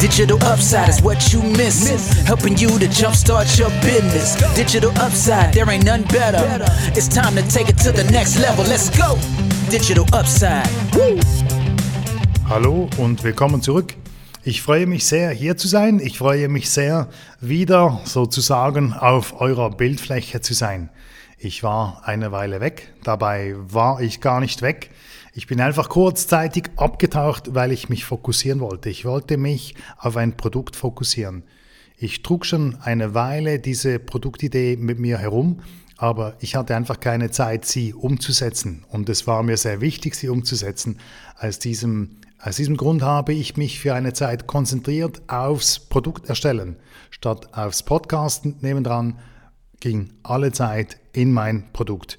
Digital upside is what you miss. Helping you to jumpstart your business. Digital upside, there ain't none better. It's time to take it to the next level. Let's go. Digital upside. Woo. Hallo und willkommen zurück. Ich freue mich sehr, hier zu sein. Ich freue mich sehr, wieder sozusagen auf eurer Bildfläche zu sein. Ich war eine Weile weg, dabei war ich gar nicht weg. Ich bin einfach kurzzeitig abgetaucht, weil ich mich fokussieren wollte. Ich wollte mich auf ein Produkt fokussieren. Ich trug schon eine Weile diese Produktidee mit mir herum, aber ich hatte einfach keine Zeit, sie umzusetzen. Und es war mir sehr wichtig, sie umzusetzen. Aus diesem, aus diesem Grund habe ich mich für eine Zeit konzentriert aufs Produkt erstellen. Statt aufs Podcasten nebendran ging alle Zeit in mein Produkt.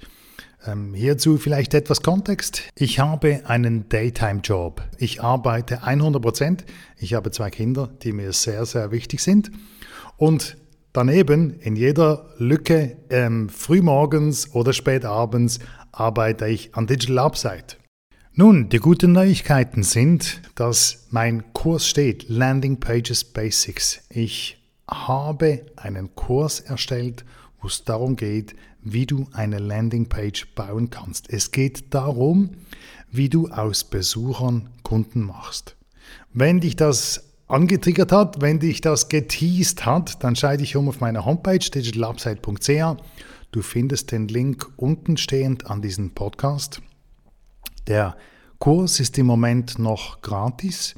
Ähm, hierzu vielleicht etwas Kontext. Ich habe einen Daytime-Job. Ich arbeite 100 Prozent. Ich habe zwei Kinder, die mir sehr, sehr wichtig sind. Und daneben, in jeder Lücke, ähm, frühmorgens oder spätabends, arbeite ich an Digital Upside. Nun, die guten Neuigkeiten sind, dass mein Kurs steht, Landing Pages Basics. Ich habe einen Kurs erstellt, wo es darum geht, wie du eine Landingpage bauen kannst. Es geht darum, wie du aus Besuchern Kunden machst. Wenn dich das angetriggert hat, wenn dich das geteased hat, dann schalte dich um auf meiner Homepage digitalupside.ch. Du findest den Link unten stehend an diesem Podcast. Der Kurs ist im Moment noch gratis.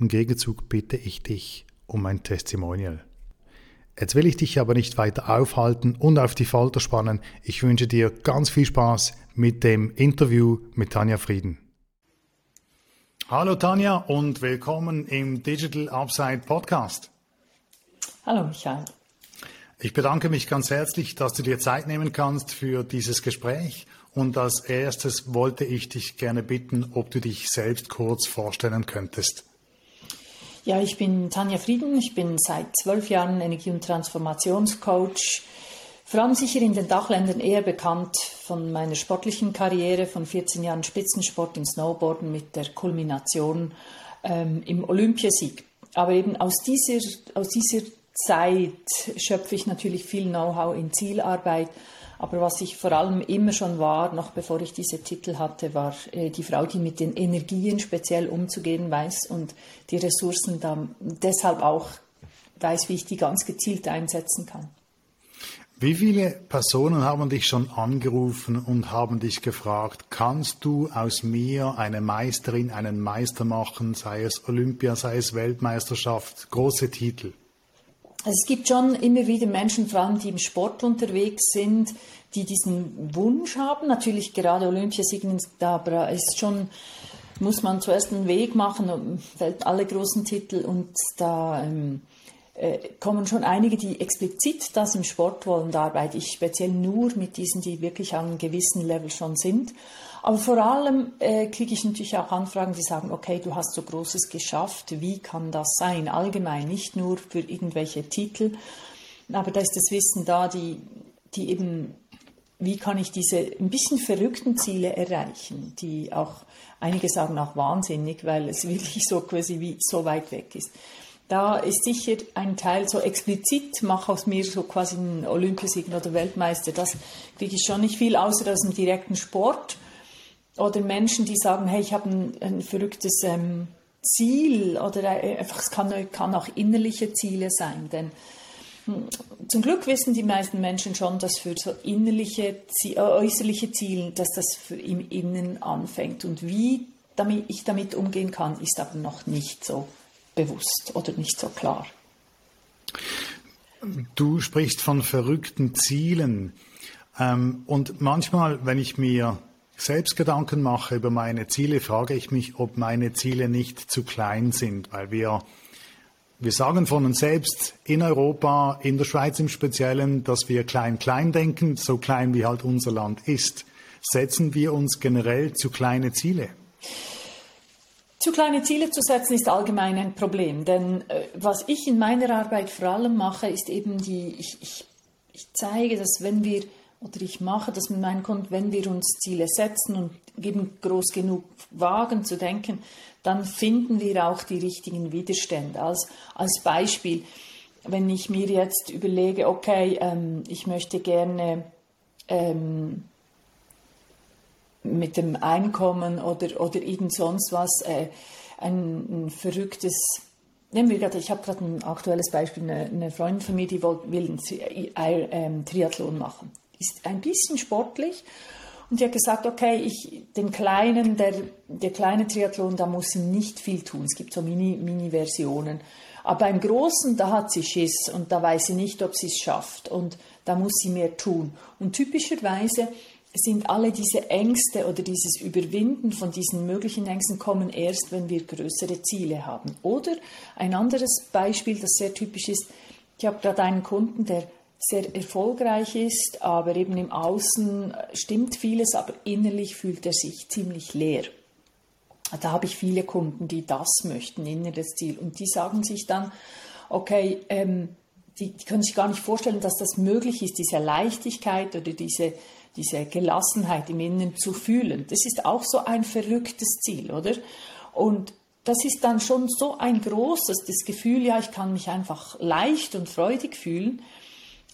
Im Gegenzug bitte ich dich um ein Testimonial. Jetzt will ich dich aber nicht weiter aufhalten und auf die Folter spannen. Ich wünsche dir ganz viel Spaß mit dem Interview mit Tanja Frieden. Hallo Tanja und willkommen im Digital Upside Podcast. Hallo Michael. Ich bedanke mich ganz herzlich, dass du dir Zeit nehmen kannst für dieses Gespräch. Und als erstes wollte ich dich gerne bitten, ob du dich selbst kurz vorstellen könntest. Ja, ich bin Tanja Frieden. Ich bin seit zwölf Jahren Energie- und Transformationscoach. Vor allem sicher in den Dachländern eher bekannt von meiner sportlichen Karriere von 14 Jahren Spitzensport im Snowboarden mit der Kulmination ähm, im Olympiasieg. Aber eben aus dieser, aus dieser Zeit schöpfe ich natürlich viel Know-how in Zielarbeit aber was ich vor allem immer schon war, noch bevor ich diese Titel hatte, war äh, die Frau, die mit den Energien speziell umzugehen weiß und die Ressourcen dann deshalb auch weiß, wie ich die ganz gezielt einsetzen kann. Wie viele Personen haben dich schon angerufen und haben dich gefragt, kannst du aus mir eine Meisterin, einen Meister machen, sei es Olympia, sei es Weltmeisterschaft, große Titel? Also es gibt schon immer wieder Menschen, vor allem die im Sport unterwegs sind, die diesen Wunsch haben. Natürlich gerade Olympiasiegen, da ist schon, muss man zuerst einen Weg machen, fällt alle großen Titel und da ähm, äh, kommen schon einige, die explizit das im Sport wollen. Da arbeite ich speziell nur mit diesen, die wirklich an einem gewissen Level schon sind. Aber vor allem äh, kriege ich natürlich auch Anfragen, die sagen, okay, du hast so Großes geschafft, wie kann das sein? Allgemein, nicht nur für irgendwelche Titel. Aber da ist das Wissen da, die, die eben, wie kann ich diese ein bisschen verrückten Ziele erreichen, die auch, einige sagen auch wahnsinnig, weil es wirklich so quasi wie so weit weg ist. Da ist sicher ein Teil so explizit, mach aus mir so quasi einen Olympiasieger oder Weltmeister, das kriege ich schon nicht viel, außer aus dem direkten Sport oder Menschen, die sagen, hey, ich habe ein, ein verrücktes ähm, Ziel oder einfach, es kann, kann auch innerliche Ziele sein, denn hm, zum Glück wissen die meisten Menschen schon, dass für so innerliche, äh, äußerliche Ziele, dass das für im Innen anfängt. Und wie damit ich damit umgehen kann, ist aber noch nicht so bewusst oder nicht so klar. Du sprichst von verrückten Zielen. Ähm, und manchmal, wenn ich mir selbst Gedanken mache über meine Ziele, frage ich mich, ob meine Ziele nicht zu klein sind, weil wir, wir sagen von uns selbst in Europa, in der Schweiz im Speziellen, dass wir klein-klein denken, so klein wie halt unser Land ist. Setzen wir uns generell zu kleine Ziele? Zu kleine Ziele zu setzen ist allgemein ein Problem, denn äh, was ich in meiner Arbeit vor allem mache, ist eben die, ich, ich, ich zeige, dass wenn wir oder ich mache das mit meinen Kunden, wenn wir uns Ziele setzen und eben groß genug wagen zu denken, dann finden wir auch die richtigen Widerstände. Als, als Beispiel, wenn ich mir jetzt überlege, okay, ähm, ich möchte gerne ähm, mit dem Einkommen oder, oder irgend sonst was äh, ein, ein verrücktes Nehmen wir gerade, ich habe gerade ein aktuelles Beispiel, eine, eine Freundin von mir, die will, will einen ähm, Triathlon machen. Ist ein bisschen sportlich und die hat gesagt, okay, ich, den kleinen, der, der kleine Triathlon, da muss sie nicht viel tun. Es gibt so Mini-Versionen. Mini Aber beim Großen, da hat sie Schiss und da weiß sie nicht, ob sie es schafft und da muss sie mehr tun. Und typischerweise sind alle diese Ängste oder dieses Überwinden von diesen möglichen Ängsten kommen erst, wenn wir größere Ziele haben. Oder ein anderes Beispiel, das sehr typisch ist, ich habe gerade einen Kunden, der sehr erfolgreich ist, aber eben im Außen stimmt vieles, aber innerlich fühlt er sich ziemlich leer. Da habe ich viele Kunden, die das möchten, inneres Ziel. Und die sagen sich dann, okay, ähm, die, die können sich gar nicht vorstellen, dass das möglich ist, diese Leichtigkeit oder diese diese Gelassenheit im Innen zu fühlen. Das ist auch so ein verrücktes Ziel, oder? Und das ist dann schon so ein großes, das Gefühl, ja, ich kann mich einfach leicht und freudig fühlen.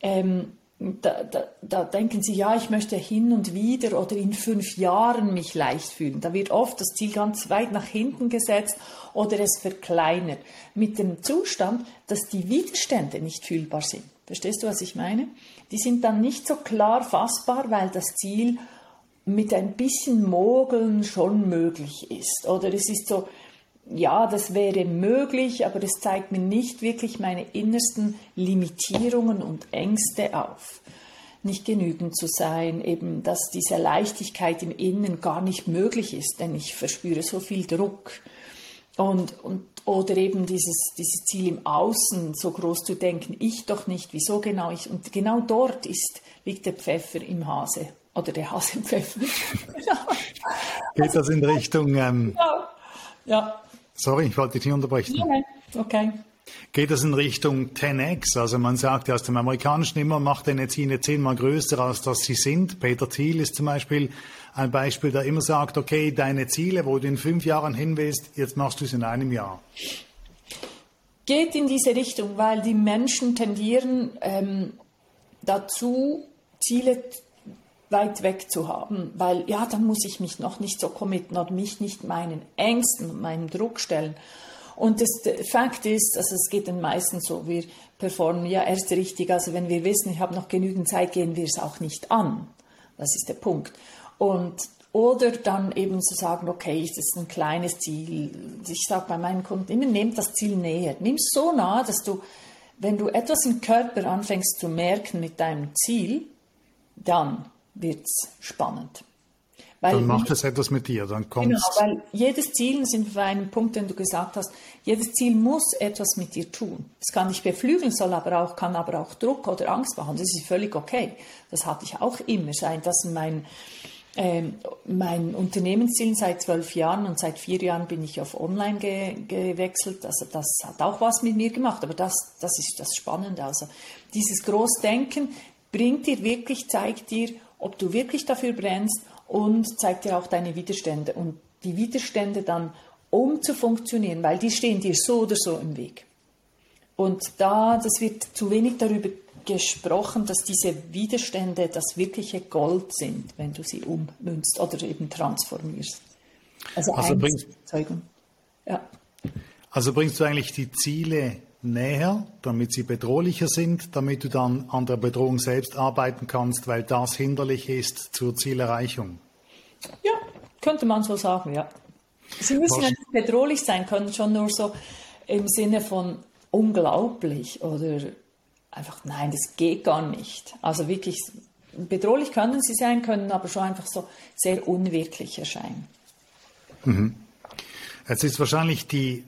Ähm, da, da, da denken sie, ja, ich möchte hin und wieder oder in fünf Jahren mich leicht fühlen. Da wird oft das Ziel ganz weit nach hinten gesetzt oder es verkleinert. Mit dem Zustand, dass die Widerstände nicht fühlbar sind. Verstehst du, was ich meine? Die sind dann nicht so klar fassbar, weil das Ziel mit ein bisschen Mogeln schon möglich ist. Oder es ist so, ja, das wäre möglich, aber es zeigt mir nicht wirklich meine innersten Limitierungen und Ängste auf. Nicht genügend zu sein, eben, dass diese Leichtigkeit im Innen gar nicht möglich ist, denn ich verspüre so viel Druck. Und, und, oder eben dieses, dieses Ziel im Außen so groß zu denken, ich doch nicht, wieso genau ich. Und genau dort ist, liegt der Pfeffer im Hase. Oder der Hase im Pfeffer. Geht das in Richtung. Ähm, ja. ja. Sorry, ich wollte dich nicht unterbrechen. Nein, okay. Geht das in Richtung 10x? Also man sagt ja aus dem Amerikanischen immer, macht deine Ziele zehnmal größer, als dass sie sind. Peter Thiel ist zum Beispiel ein Beispiel, der immer sagt, okay, deine Ziele, wo du in fünf Jahren hin willst, jetzt machst du es in einem Jahr. Geht in diese Richtung, weil die Menschen tendieren ähm, dazu, Ziele weit weg zu haben, weil ja, dann muss ich mich noch nicht so committen oder mich nicht meinen Ängsten und meinem Druck stellen. Und das Fakt ist, also es geht den meisten so, wir performen ja erst richtig, also wenn wir wissen, ich habe noch genügend Zeit, gehen wir es auch nicht an. Das ist der Punkt. Und oder dann eben zu sagen, okay, das ist ein kleines Ziel. Ich sage bei meinen Kunden immer, nehmt das Ziel näher. Nimm es so nah, dass du, wenn du etwas im Körper anfängst zu merken mit deinem Ziel, dann wird es spannend. Weil dann macht es etwas mit dir, dann kommt Genau, weil jedes Ziel, sind wir bei einem Punkt, den du gesagt hast, jedes Ziel muss etwas mit dir tun. Es kann dich beflügeln, soll aber auch, kann aber auch Druck oder Angst machen. Das ist völlig okay. Das hatte ich auch immer. Sein, das mein, ähm, mein Unternehmensziel seit zwölf Jahren und seit vier Jahren bin ich auf Online ge gewechselt. Also das hat auch was mit mir gemacht, aber das, das ist das Spannende. Also dieses Großdenken bringt dir wirklich, zeigt dir, ob du wirklich dafür brennst und zeigt dir auch deine Widerstände und die Widerstände dann um zu funktionieren, weil die stehen dir so oder so im Weg. Und da, das wird zu wenig darüber gesprochen, dass diese Widerstände das wirkliche Gold sind, wenn du sie ummünzt oder eben transformierst. Also, also bringst, ja. also bringst du eigentlich die Ziele näher, damit sie bedrohlicher sind, damit du dann an der Bedrohung selbst arbeiten kannst, weil das hinderlich ist zur Zielerreichung. Ja, könnte man so sagen, ja. Sie müssen ja nicht bedrohlich sein, können schon nur so im Sinne von unglaublich oder einfach, nein, das geht gar nicht. Also wirklich, bedrohlich können sie sein, können aber schon einfach so sehr unwirklich erscheinen. Mhm. Jetzt ist wahrscheinlich die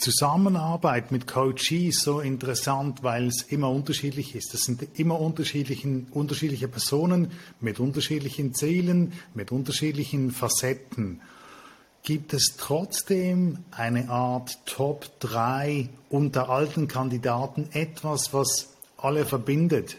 Zusammenarbeit mit Coaches so interessant, weil es immer unterschiedlich ist. Es sind immer unterschiedliche Personen mit unterschiedlichen Zielen, mit unterschiedlichen Facetten. Gibt es trotzdem eine Art Top 3 unter alten Kandidaten, etwas, was alle verbindet?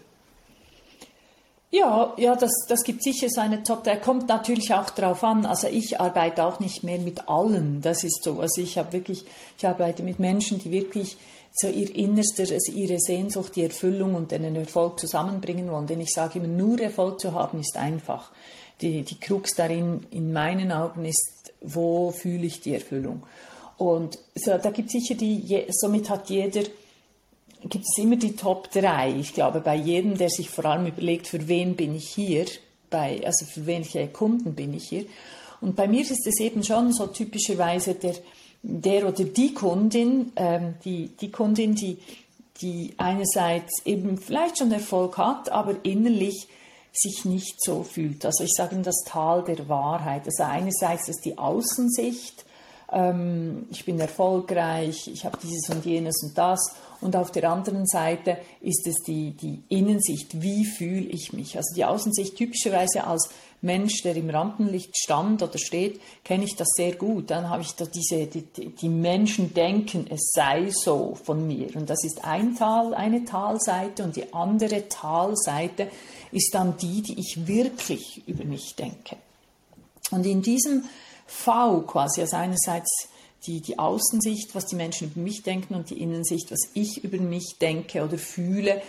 Ja, ja, das, das gibt sicher seine Top. Der kommt natürlich auch drauf an. Also ich arbeite auch nicht mehr mit allen. Das ist so. Also ich habe wirklich, ich arbeite mit Menschen, die wirklich so ihr Innerstes, also ihre Sehnsucht, die Erfüllung und den Erfolg zusammenbringen wollen. Denn ich sage immer, nur Erfolg zu haben ist einfach. Die, die Krux darin in meinen Augen ist, wo fühle ich die Erfüllung? Und so, da gibt es sicher die, somit hat jeder gibt es immer die Top 3. Ich glaube, bei jedem, der sich vor allem überlegt, für wen bin ich hier, bei, also für welche Kunden bin ich hier. Und bei mir ist es eben schon so typischerweise der, der oder die Kundin, ähm, die, die Kundin, die, die einerseits eben vielleicht schon Erfolg hat, aber innerlich sich nicht so fühlt. Also ich sage das Tal der Wahrheit. Also einerseits ist die Außensicht, ähm, ich bin erfolgreich, ich habe dieses und jenes und das. Und auf der anderen Seite ist es die, die Innensicht, wie fühle ich mich. Also die Außensicht typischerweise als Mensch, der im Rampenlicht stand oder steht, kenne ich das sehr gut. Dann habe ich da diese, die, die Menschen denken, es sei so von mir. Und das ist ein Tal, eine Talseite und die andere Talseite ist dann die, die ich wirklich über mich denke. Und in diesem V quasi, also einerseits die, die Außensicht, was die Menschen über mich denken und die Innensicht, was ich über mich denke oder fühle.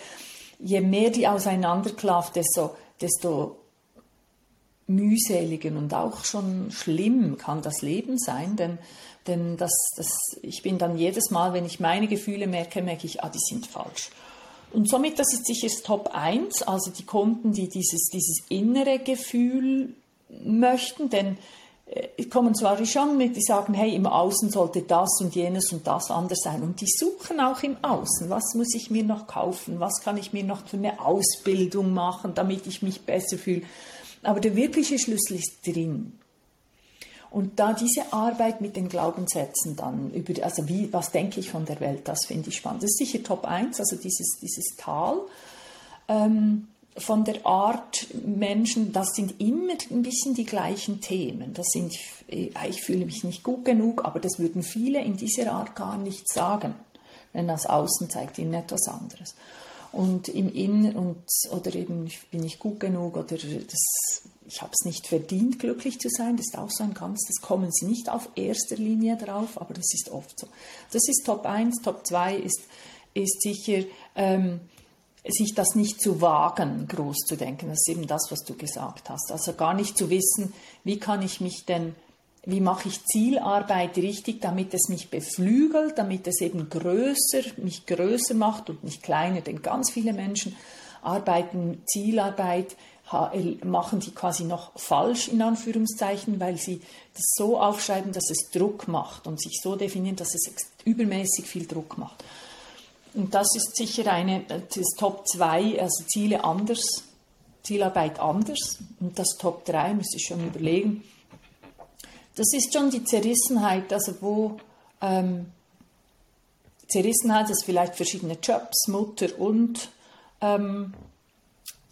Je mehr die auseinanderklafft, desto, desto mühseliger und auch schon schlimm kann das Leben sein, denn, denn das, das, ich bin dann jedes Mal, wenn ich meine Gefühle merke, merke ich, ah, die sind falsch. Und somit, das ist sicher das Top 1, also die Kunden, die dieses, dieses innere Gefühl möchten, denn kommen zwar schon mit, die sagen, hey, im Außen sollte das und jenes und das anders sein. Und die suchen auch im Außen, was muss ich mir noch kaufen, was kann ich mir noch für eine Ausbildung machen, damit ich mich besser fühle. Aber der wirkliche Schlüssel ist drin. Und da diese Arbeit mit den Glaubenssätzen dann über, also wie, was denke ich von der Welt, das finde ich spannend. Das ist sicher Top 1, also dieses, dieses Tal. Ähm, von der Art Menschen, das sind immer ein bisschen die gleichen Themen. Das sind, ich fühle mich nicht gut genug, aber das würden viele in dieser Art gar nicht sagen. Denn das Außen zeigt ihnen etwas anderes. Und im Innen und, oder eben, bin ich gut genug oder das, ich habe es nicht verdient, glücklich zu sein, das ist auch so ein ganz, das kommen sie nicht auf erster Linie drauf, aber das ist oft so. Das ist Top 1, Top 2 ist, ist sicher, ähm, sich das nicht zu wagen, groß zu denken. Das ist eben das, was du gesagt hast. Also gar nicht zu wissen, wie kann ich mich denn, wie mache ich Zielarbeit richtig, damit es mich beflügelt, damit es eben größer, mich größer macht und nicht kleiner. Denn ganz viele Menschen arbeiten Zielarbeit, machen die quasi noch falsch in Anführungszeichen, weil sie das so aufschreiben, dass es Druck macht und sich so definieren, dass es übermäßig viel Druck macht. Und das ist sicher eine, das Top 2, also Ziele anders, Zielarbeit anders. Und das Top 3, müsste ich schon überlegen. Das ist schon die Zerrissenheit, also wo ähm, Zerrissenheit, das vielleicht verschiedene Jobs, Mutter und ähm,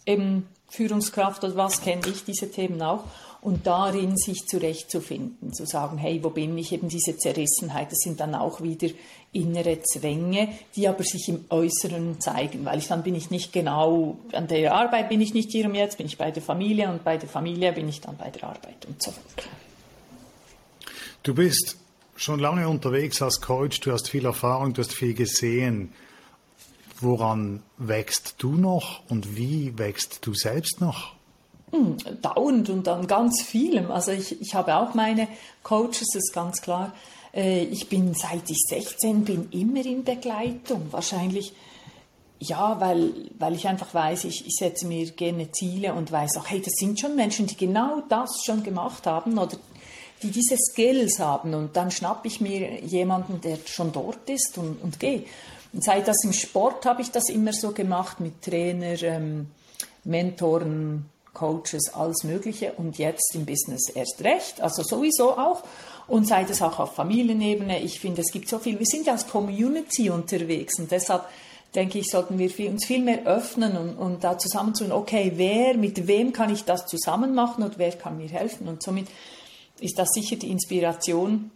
eben Führungskraft oder was kenne ich, diese Themen auch und darin sich zurechtzufinden, zu sagen, hey, wo bin ich? Eben diese Zerrissenheit, das sind dann auch wieder innere Zwänge, die aber sich im Äußeren zeigen, weil ich dann bin ich nicht genau, an der Arbeit bin ich nicht hier und jetzt, bin ich bei der Familie und bei der Familie bin ich dann bei der Arbeit und so fort. Du bist schon lange unterwegs als Coach, du hast viel Erfahrung, du hast viel gesehen. Woran wächst du noch und wie wächst du selbst noch? Hm, dauernd und an ganz vielem. Also ich, ich habe auch meine Coaches, ist ganz klar. Äh, ich bin seit ich 16 bin immer in Begleitung. Wahrscheinlich ja, weil, weil ich einfach weiß, ich, ich setze mir gerne Ziele und weiß auch, hey, das sind schon Menschen, die genau das schon gemacht haben oder die diese Skills haben. Und dann schnappe ich mir jemanden, der schon dort ist und, und gehe. Und seit das im Sport habe ich das immer so gemacht mit Trainer, ähm, Mentoren, Coaches, alles Mögliche und jetzt im Business erst recht, also sowieso auch. Und sei das auch auf Familienebene. Ich finde, es gibt so viel, wir sind ja als Community unterwegs und deshalb denke ich, sollten wir uns viel mehr öffnen und, und da zusammen tun, okay, wer, mit wem kann ich das zusammen machen und wer kann mir helfen? Und somit ist das sicher die Inspiration,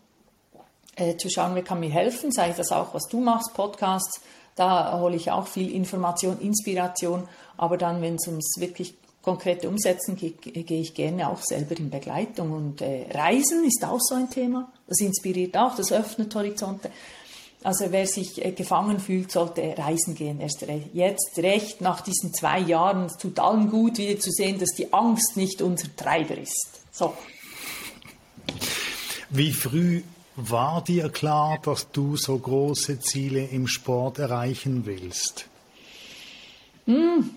äh, zu schauen, wer kann mir helfen, sei das auch, was du machst, Podcasts, da hole ich auch viel Information, Inspiration, aber dann, wenn es ums wirklich konkrete umsetzen, gehe geh ich gerne auch selber in Begleitung. Und äh, Reisen ist auch so ein Thema. Das inspiriert auch, das öffnet Horizonte. Also wer sich äh, gefangen fühlt, sollte reisen gehen. Erst recht, jetzt recht nach diesen zwei Jahren. Es tut allen gut, wieder zu sehen, dass die Angst nicht unser Treiber ist. So. Wie früh war dir klar, dass du so große Ziele im Sport erreichen willst? Hm,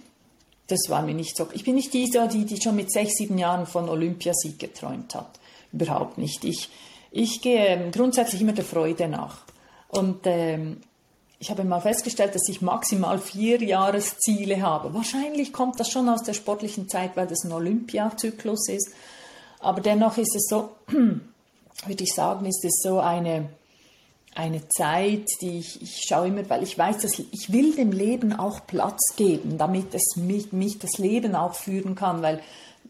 das war mir nicht so. Ich bin nicht die, die, die schon mit sechs, sieben Jahren von Olympiasieg geträumt hat. Überhaupt nicht. Ich, ich gehe ähm, grundsätzlich immer der Freude nach. Und ähm, ich habe mal festgestellt, dass ich maximal vier Jahresziele habe. Wahrscheinlich kommt das schon aus der sportlichen Zeit, weil das ein Olympiazyklus ist. Aber dennoch ist es so, würde ich sagen, ist es so eine, eine Zeit, die ich, ich schaue immer, weil ich weiß, dass ich will dem Leben auch Platz geben, damit es mich, mich das Leben auch führen kann, weil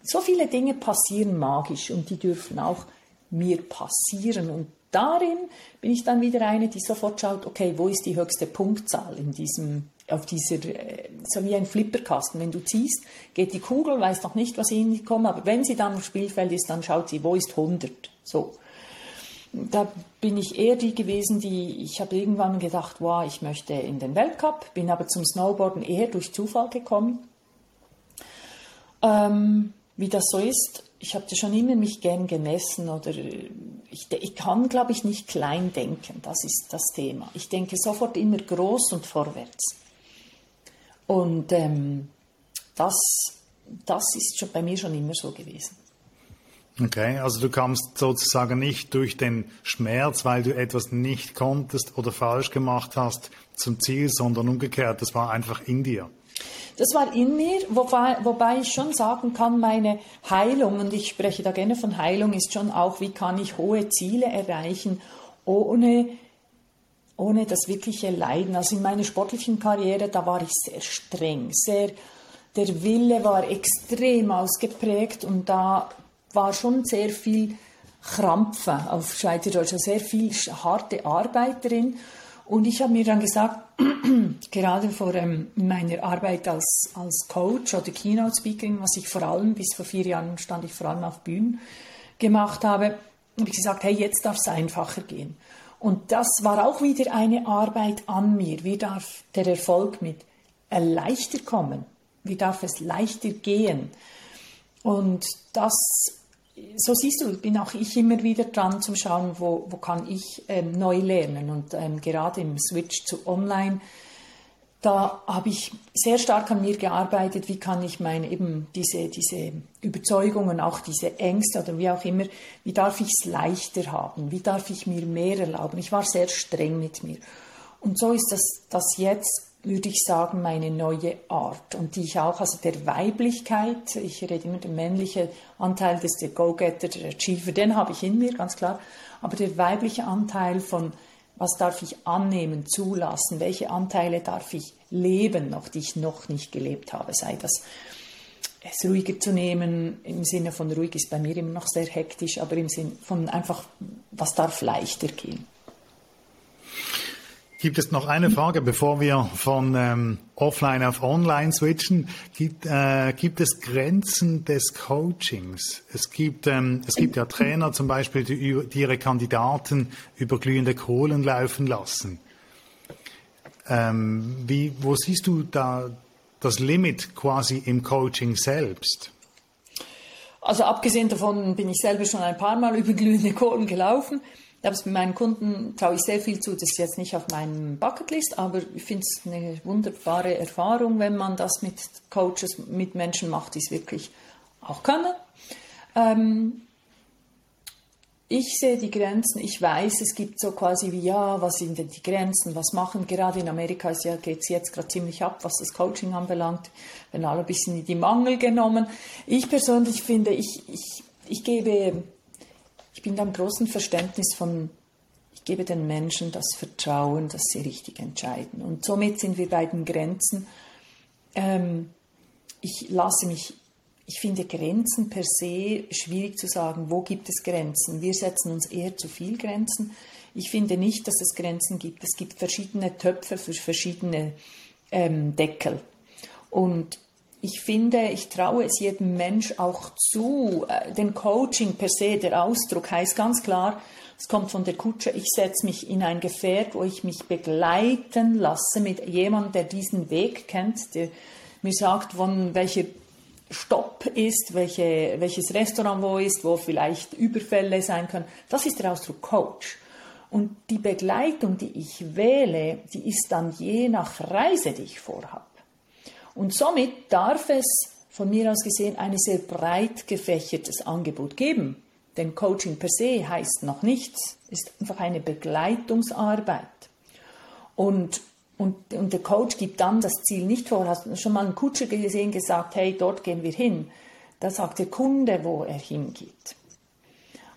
so viele Dinge passieren magisch und die dürfen auch mir passieren und darin bin ich dann wieder eine, die sofort schaut, okay, wo ist die höchste Punktzahl in diesem, auf dieser, äh, so wie ein Flipperkasten. Wenn du ziehst, geht die Kugel, weiß noch nicht, was hinkommt, aber wenn sie dann im Spielfeld ist, dann schaut sie, wo ist 100? So da bin ich eher die gewesen, die, ich habe irgendwann gedacht, wow, ich möchte in den Weltcup, bin aber zum Snowboarden eher durch Zufall gekommen. Ähm, wie das so ist, ich habe schon immer mich gern gemessen oder ich, ich kann, glaube ich, nicht klein denken, das ist das Thema. Ich denke sofort immer groß und vorwärts. Und ähm, das, das ist schon bei mir schon immer so gewesen. Okay, also du kamst sozusagen nicht durch den Schmerz, weil du etwas nicht konntest oder falsch gemacht hast zum Ziel, sondern umgekehrt, das war einfach in dir. Das war in mir, wobei, wobei ich schon sagen kann, meine Heilung, und ich spreche da gerne von Heilung, ist schon auch, wie kann ich hohe Ziele erreichen, ohne, ohne das wirkliche Leiden. Also in meiner sportlichen Karriere, da war ich sehr streng, sehr, der Wille war extrem ausgeprägt und da war schon sehr viel Krampfen auf Schweizerdeutsch, also sehr viel harte Arbeit drin. Und ich habe mir dann gesagt, gerade vor ähm, meiner Arbeit als, als Coach oder Keynote Speaking, was ich vor allem, bis vor vier Jahren stand ich vor allem auf Bühnen gemacht habe, habe ich gesagt, hey, jetzt darf es einfacher gehen. Und das war auch wieder eine Arbeit an mir. Wie darf der Erfolg mit leichter kommen? Wie darf es leichter gehen? Und das so siehst du, bin auch ich immer wieder dran zum Schauen, wo, wo kann ich ähm, neu lernen. Und ähm, gerade im Switch zu Online, da habe ich sehr stark an mir gearbeitet, wie kann ich meine eben diese, diese Überzeugungen, auch diese Ängste oder wie auch immer, wie darf ich es leichter haben, wie darf ich mir mehr erlauben. Ich war sehr streng mit mir. Und so ist das, das jetzt würde ich sagen, meine neue Art. Und die ich auch, also der Weiblichkeit, ich rede immer der männliche Anteil, das ist der Go-Getter, der Achiever, den habe ich in mir, ganz klar, aber der weibliche Anteil von, was darf ich annehmen, zulassen, welche Anteile darf ich leben, noch die ich noch nicht gelebt habe, sei das es ruhiger zu nehmen, im Sinne von ruhig ist bei mir immer noch sehr hektisch, aber im Sinne von einfach, was darf leichter gehen. Gibt es noch eine Frage, bevor wir von ähm, Offline auf Online switchen? Gibt, äh, gibt es Grenzen des Coachings? Es gibt, ähm, es gibt ja Trainer zum Beispiel, die, die ihre Kandidaten über glühende Kohlen laufen lassen. Ähm, wie, wo siehst du da das Limit quasi im Coaching selbst? Also abgesehen davon bin ich selber schon ein paar Mal über glühende Kohlen gelaufen. Aber mit meinen Kunden traue ich sehr viel zu. Das ist jetzt nicht auf meinem Bucketlist, aber ich finde es eine wunderbare Erfahrung, wenn man das mit Coaches, mit Menschen macht, die es wirklich auch können. Ähm, ich sehe die Grenzen, ich weiß, es gibt so quasi wie, ja, was sind denn die Grenzen, was machen, gerade in Amerika ja, geht es jetzt gerade ziemlich ab, was das Coaching anbelangt, werden alle ein bisschen in die Mangel genommen. Ich persönlich finde, ich, ich, ich gebe ich bin da im großen Verständnis von, ich gebe den Menschen das Vertrauen, dass sie richtig entscheiden. Und somit sind wir bei den Grenzen. Ähm, ich lasse mich, ich finde Grenzen per se schwierig zu sagen, wo gibt es Grenzen. Wir setzen uns eher zu viel Grenzen. Ich finde nicht, dass es Grenzen gibt. Es gibt verschiedene Töpfe für verschiedene ähm, Deckel. Und ich finde, ich traue es jedem Mensch auch zu. Äh, denn Coaching per se, der Ausdruck heißt ganz klar, es kommt von der Kutsche, ich setze mich in ein Gefährt, wo ich mich begleiten lasse mit jemandem, der diesen Weg kennt, der mir sagt, wann welcher Stopp ist, welche, welches Restaurant wo ist, wo vielleicht Überfälle sein können. Das ist der Ausdruck Coach. Und die Begleitung, die ich wähle, die ist dann je nach Reise, die ich vorhabe. Und somit darf es von mir aus gesehen ein sehr breit gefächertes Angebot geben. Denn Coaching per se heißt noch nichts, ist einfach eine Begleitungsarbeit. Und, und, und der Coach gibt dann das Ziel nicht vor. Hast du schon mal einen Kutscher gesehen, gesagt, hey, dort gehen wir hin? Da sagt der Kunde, wo er hingeht.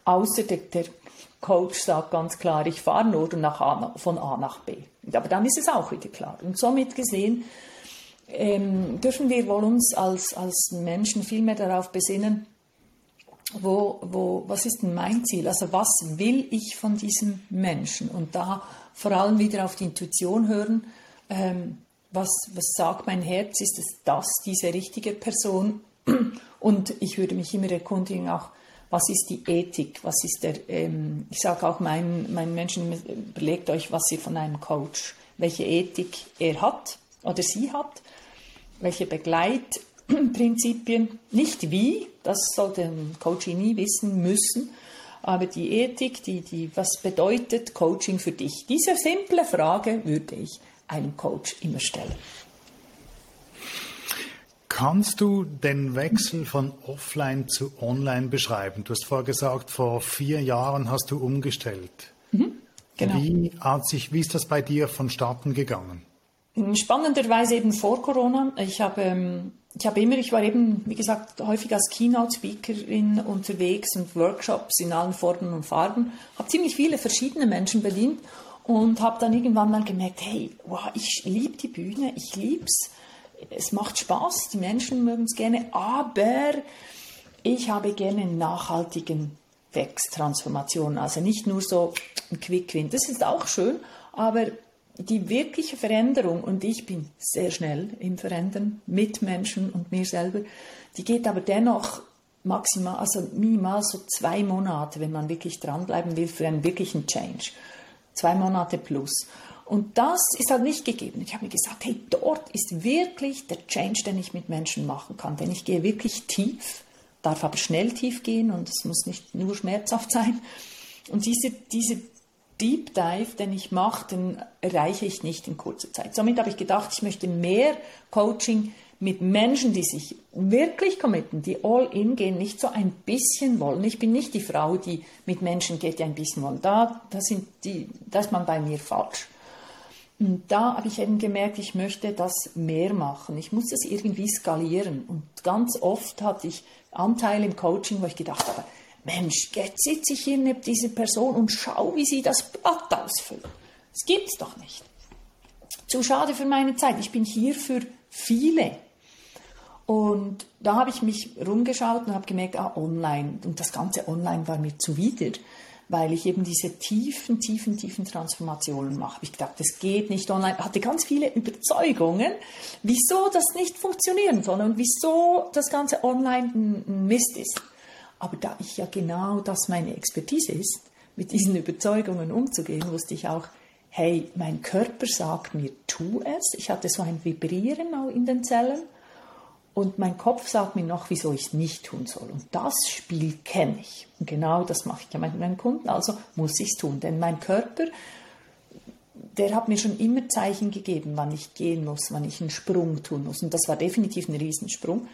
Außer der, der Coach sagt ganz klar, ich fahre nur nach A, von A nach B. Aber dann ist es auch wieder klar. Und somit gesehen ähm, dürfen wir wohl uns als, als Menschen viel mehr darauf besinnen, wo, wo, was ist denn mein Ziel? Also was will ich von diesem Menschen? Und da vor allem wieder auf die Intuition hören, ähm, was, was sagt mein Herz? Ist es das, diese richtige Person? Und ich würde mich immer erkundigen, auch was ist die Ethik? Was ist der, ähm, ich sage auch meinen, meinen Menschen, überlegt euch, was ihr von einem Coach, welche Ethik er hat oder sie hat, welche Begleitprinzipien, nicht wie, das sollte ein Coach nie wissen müssen, aber die Ethik, die, die, was bedeutet Coaching für dich? Diese simple Frage würde ich einem Coach immer stellen. Kannst du den Wechsel von offline zu online beschreiben? Du hast vorher gesagt, vor vier Jahren hast du umgestellt. Mhm, genau. Wie, hat sich, wie ist das bei dir vonstatten gegangen? Spannenderweise eben vor Corona. Ich habe, ähm, ich habe immer, ich war eben, wie gesagt, häufig als Keynote-Speakerin unterwegs und Workshops in allen Formen und Farben. Habe ziemlich viele verschiedene Menschen bedient und habe dann irgendwann mal gemerkt, hey, wow, ich liebe die Bühne, ich liebe es es macht Spaß, die Menschen mögen es gerne, aber ich habe gerne nachhaltigen Wechseltransformation. Also nicht nur so ein Quick-Win. Das ist auch schön, aber die wirkliche Veränderung, und ich bin sehr schnell im Verändern mit Menschen und mir selber, die geht aber dennoch maximal, also minimal so zwei Monate, wenn man wirklich dranbleiben will für einen wirklichen Change. Zwei Monate plus. Und das ist halt nicht gegeben. Ich habe mir gesagt, hey, dort ist wirklich der Change, den ich mit Menschen machen kann. Denn ich gehe wirklich tief, darf aber schnell tief gehen und es muss nicht nur schmerzhaft sein. Und diese, diese Deep Dive, den ich mache, den erreiche ich nicht in kurzer Zeit. Somit habe ich gedacht, ich möchte mehr Coaching mit Menschen, die sich wirklich committen, die all in gehen, nicht so ein bisschen wollen. Ich bin nicht die Frau, die mit Menschen geht, die ein bisschen wollen. Da, da sind die, da ist man bei mir falsch. Und da habe ich eben gemerkt, ich möchte das mehr machen. Ich muss das irgendwie skalieren. Und ganz oft hatte ich Anteile im Coaching, wo ich gedacht habe, Mensch, jetzt sitze ich hier neben dieser Person und schau, wie sie das Blatt ausfüllt. Das gibt's doch nicht. Zu schade für meine Zeit. Ich bin hier für viele. Und da habe ich mich rumgeschaut und habe gemerkt, ah, online. Und das ganze Online war mir zuwider weil ich eben diese tiefen, tiefen, tiefen Transformationen mache. Ich gedacht, das geht nicht online. Ich hatte ganz viele Überzeugungen, wieso das nicht funktionieren soll und wieso das Ganze online ein Mist ist. Aber da ich ja genau das meine Expertise ist, mit diesen Überzeugungen umzugehen, wusste ich auch, hey, mein Körper sagt mir, tu es. Ich hatte so ein Vibrieren auch in den Zellen und mein Kopf sagt mir noch, wieso ich es nicht tun soll. Und das Spiel kenne ich. Und genau das mache ich ja mit meinen Kunden. Also muss ich es tun. Denn mein Körper, der hat mir schon immer Zeichen gegeben, wann ich gehen muss, wann ich einen Sprung tun muss. Und das war definitiv ein Riesensprung.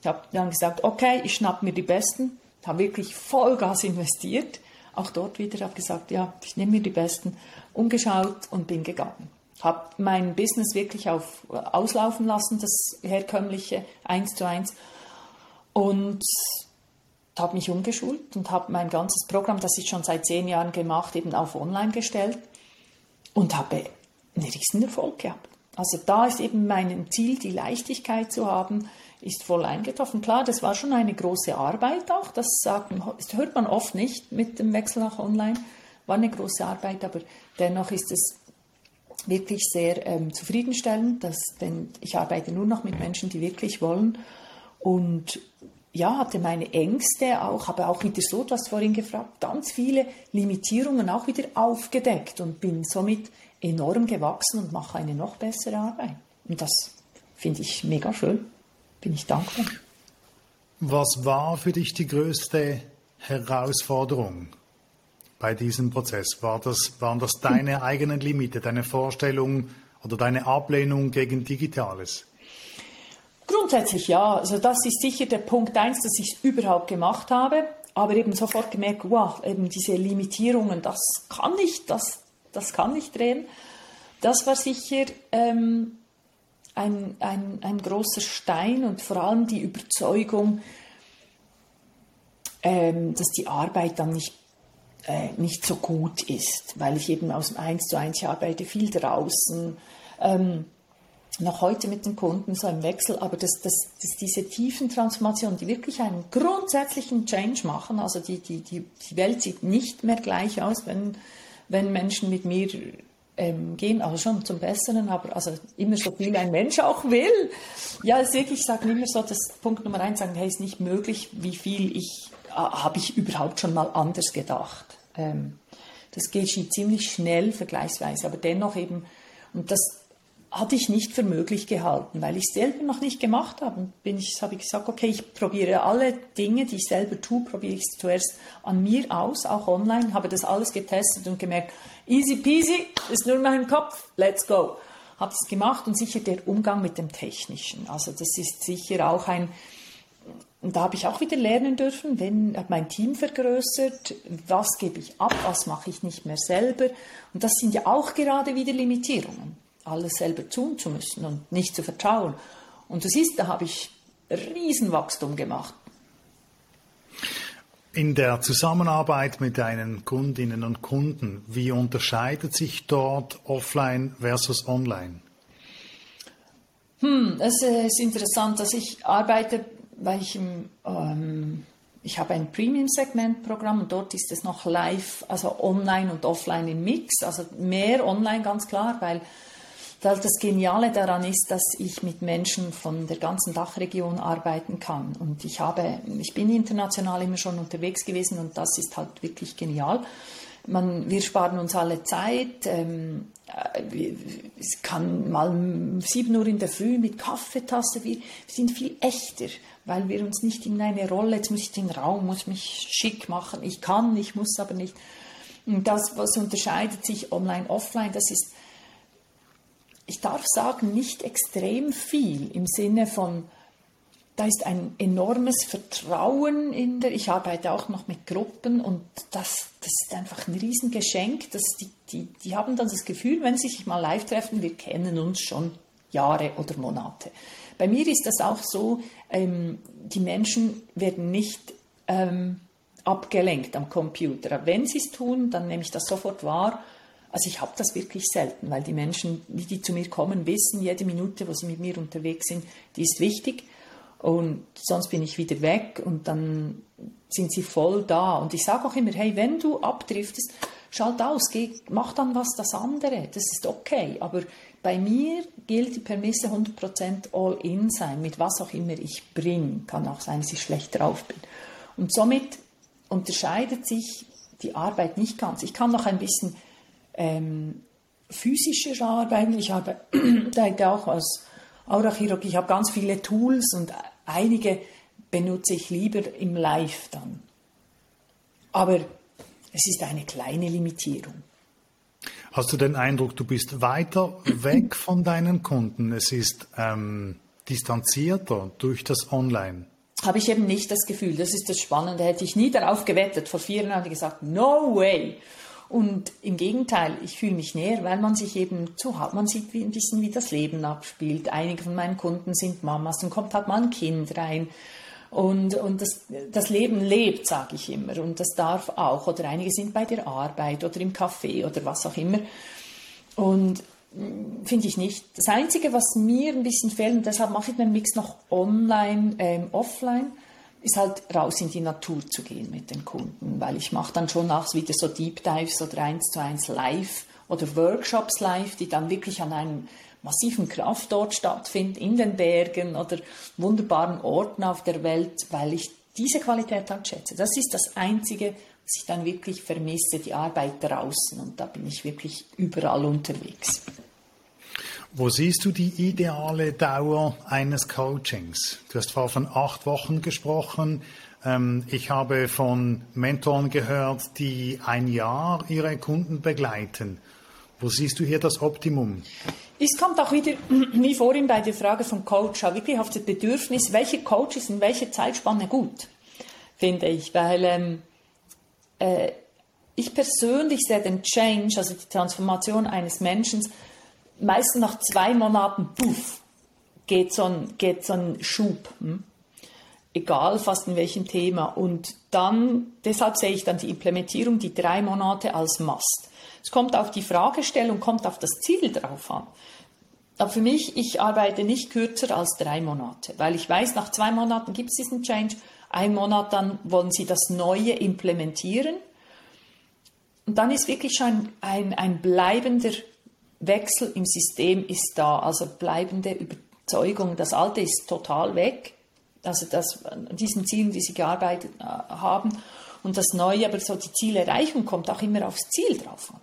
Ich habe dann gesagt, okay, ich schnapp mir die Besten. Habe wirklich Vollgas investiert. Auch dort wieder habe gesagt, ja, ich nehme mir die Besten. Umgeschaut und bin gegangen habe mein Business wirklich auf, auslaufen lassen, das herkömmliche eins zu eins und habe mich umgeschult und habe mein ganzes Programm, das ich schon seit zehn Jahren gemacht, eben auf Online gestellt und habe einen riesen Erfolg gehabt. Also da ist eben mein Ziel, die Leichtigkeit zu haben, ist voll eingetroffen. Klar, das war schon eine große Arbeit auch, das, sagt, das hört man oft nicht mit dem Wechsel nach Online, war eine große Arbeit, aber dennoch ist es wirklich sehr ähm, zufriedenstellend, dass, denn ich arbeite nur noch mit Menschen, die wirklich wollen und ja, hatte meine Ängste auch, habe auch wieder so, du hast vorhin gefragt, ganz viele Limitierungen auch wieder aufgedeckt und bin somit enorm gewachsen und mache eine noch bessere Arbeit. Und das finde ich mega schön. Bin ich dankbar. Was war für dich die größte Herausforderung bei diesem Prozess? War das, waren das deine eigenen Limite, deine Vorstellung oder deine Ablehnung gegen Digitales? Grundsätzlich ja. Also das ist sicher der Punkt eins, dass ich es überhaupt gemacht habe, aber eben sofort gemerkt, wow, eben diese Limitierungen, das kann nicht, das, das kann nicht drehen. Das war sicher ähm, ein, ein, ein großer Stein und vor allem die Überzeugung, ähm, dass die Arbeit dann nicht, äh, nicht so gut ist, weil ich eben aus dem 1 zu 1 arbeite, viel draußen. Ähm, noch heute mit den Kunden so im Wechsel, aber dass, dass, dass diese tiefen Transformationen, die wirklich einen grundsätzlichen Change machen, also die, die, die, die Welt sieht nicht mehr gleich aus, wenn, wenn Menschen mit mir ähm, gehen, also schon zum Besseren, aber also immer so viel ein Mensch auch will. Ja, es ist wirklich, ich sage immer so, das Punkt Nummer eins, sagen, hey, ist nicht möglich, wie viel ich, äh, habe ich überhaupt schon mal anders gedacht. Ähm, das geht ziemlich schnell vergleichsweise, aber dennoch eben, und das hatte ich nicht für möglich gehalten, weil ich es selber noch nicht gemacht habe. Und bin ich, habe ich gesagt, okay, ich probiere alle Dinge, die ich selber tue, probiere ich zuerst an mir aus, auch online, habe das alles getestet und gemerkt, easy peasy, ist nur mein Kopf, let's go. Habe es gemacht und sicher der Umgang mit dem Technischen. Also das ist sicher auch ein, und da habe ich auch wieder lernen dürfen, wenn mein Team vergrößert, was gebe ich ab, was mache ich nicht mehr selber. Und das sind ja auch gerade wieder Limitierungen alles selber tun zu müssen und nicht zu vertrauen. Und du siehst, da habe ich Riesenwachstum gemacht. In der Zusammenarbeit mit deinen Kundinnen und Kunden, wie unterscheidet sich dort offline versus online? Hm, es ist interessant, dass ich arbeite, weil ich im, ähm, ich habe ein Premium-Segment-Programm und dort ist es noch live, also online und offline im Mix, also mehr online ganz klar, weil das Geniale daran ist, dass ich mit Menschen von der ganzen Dachregion arbeiten kann. Und ich habe, ich bin international immer schon unterwegs gewesen und das ist halt wirklich genial. Man, wir sparen uns alle Zeit. Ähm, äh, es kann mal um 7 Uhr in der Früh mit Kaffeetasse. Wir, wir sind viel echter, weil wir uns nicht in eine Rolle, jetzt muss ich den Raum, muss mich schick machen. Ich kann, ich muss aber nicht. Und das, was unterscheidet sich online, offline, das ist ich darf sagen, nicht extrem viel im Sinne von, da ist ein enormes Vertrauen in der, ich arbeite auch noch mit Gruppen und das, das ist einfach ein Riesengeschenk, dass die, die, die haben dann das Gefühl, wenn sie sich mal live treffen, wir kennen uns schon Jahre oder Monate. Bei mir ist das auch so, ähm, die Menschen werden nicht ähm, abgelenkt am Computer. Wenn sie es tun, dann nehme ich das sofort wahr also ich habe das wirklich selten, weil die Menschen, die zu mir kommen, wissen, jede Minute, wo sie mit mir unterwegs sind, die ist wichtig. Und sonst bin ich wieder weg und dann sind sie voll da. Und ich sage auch immer, hey, wenn du abdriftest, schalt aus, geh, mach dann was das andere. Das ist okay. Aber bei mir gilt die Permisse 100% all in sein, mit was auch immer ich bringe. Kann auch sein, dass ich schlecht drauf bin. Und somit unterscheidet sich die Arbeit nicht ganz. Ich kann noch ein bisschen ähm, physischer arbeiten. Ich arbeite auch als Aurachirurg. Ich habe ganz viele Tools und einige benutze ich lieber im Live dann. Aber es ist eine kleine Limitierung. Hast du den Eindruck, du bist weiter weg von deinen Kunden? Es ist ähm, distanzierter durch das Online? Habe ich eben nicht das Gefühl. Das ist das Spannende. Hätte ich nie darauf gewettet. Vor vier Jahren hätte ich gesagt, no way. Und im Gegenteil, ich fühle mich näher, weil man sich eben zu hat. Man sieht wie, ein bisschen, wie das Leben abspielt. Einige von meinen Kunden sind Mamas, dann kommt halt mal ein Kind rein. Und, und das, das Leben lebt, sage ich immer. Und das darf auch. Oder einige sind bei der Arbeit oder im Café oder was auch immer. Und mm, finde ich nicht. Das Einzige, was mir ein bisschen fehlt, und deshalb mache ich meinen Mix noch online, ähm, offline, ist halt raus in die Natur zu gehen mit den Kunden, weil ich mache dann schon nachts wieder so Deep Dives oder eins zu eins live oder Workshops live, die dann wirklich an einem massiven Kraftort stattfinden, in den Bergen oder wunderbaren Orten auf der Welt, weil ich diese Qualität halt schätze. Das ist das Einzige, was ich dann wirklich vermisse, die Arbeit draußen. Und da bin ich wirklich überall unterwegs. Wo siehst du die ideale Dauer eines Coachings? Du hast vorhin von acht Wochen gesprochen. Ähm, ich habe von Mentoren gehört, die ein Jahr ihre Kunden begleiten. Wo siehst du hier das Optimum? Es kommt auch wieder, wie vorhin bei der Frage vom Coach, wirklich auf das Bedürfnis, welche Coach ist in welcher Zeitspanne gut, finde ich. Weil ähm, äh, ich persönlich sehe den Change, also die Transformation eines Menschen, meistens nach zwei Monaten, puff, geht so ein, geht so ein Schub. Hm? Egal fast in welchem Thema. Und dann, deshalb sehe ich dann die Implementierung, die drei Monate als Must. Es kommt auf die Fragestellung, kommt auf das Ziel drauf an. Aber für mich, ich arbeite nicht kürzer als drei Monate, weil ich weiß, nach zwei Monaten gibt es diesen Change, ein Monat dann wollen Sie das Neue implementieren. Und dann ist wirklich schon ein, ein bleibender Wechsel im System ist da, also bleibende Überzeugung. Das Alte ist total weg, also das, diesen Zielen, die Sie gearbeitet äh, haben. Und das Neue, aber so die Zielerreichung kommt auch immer aufs Ziel drauf an.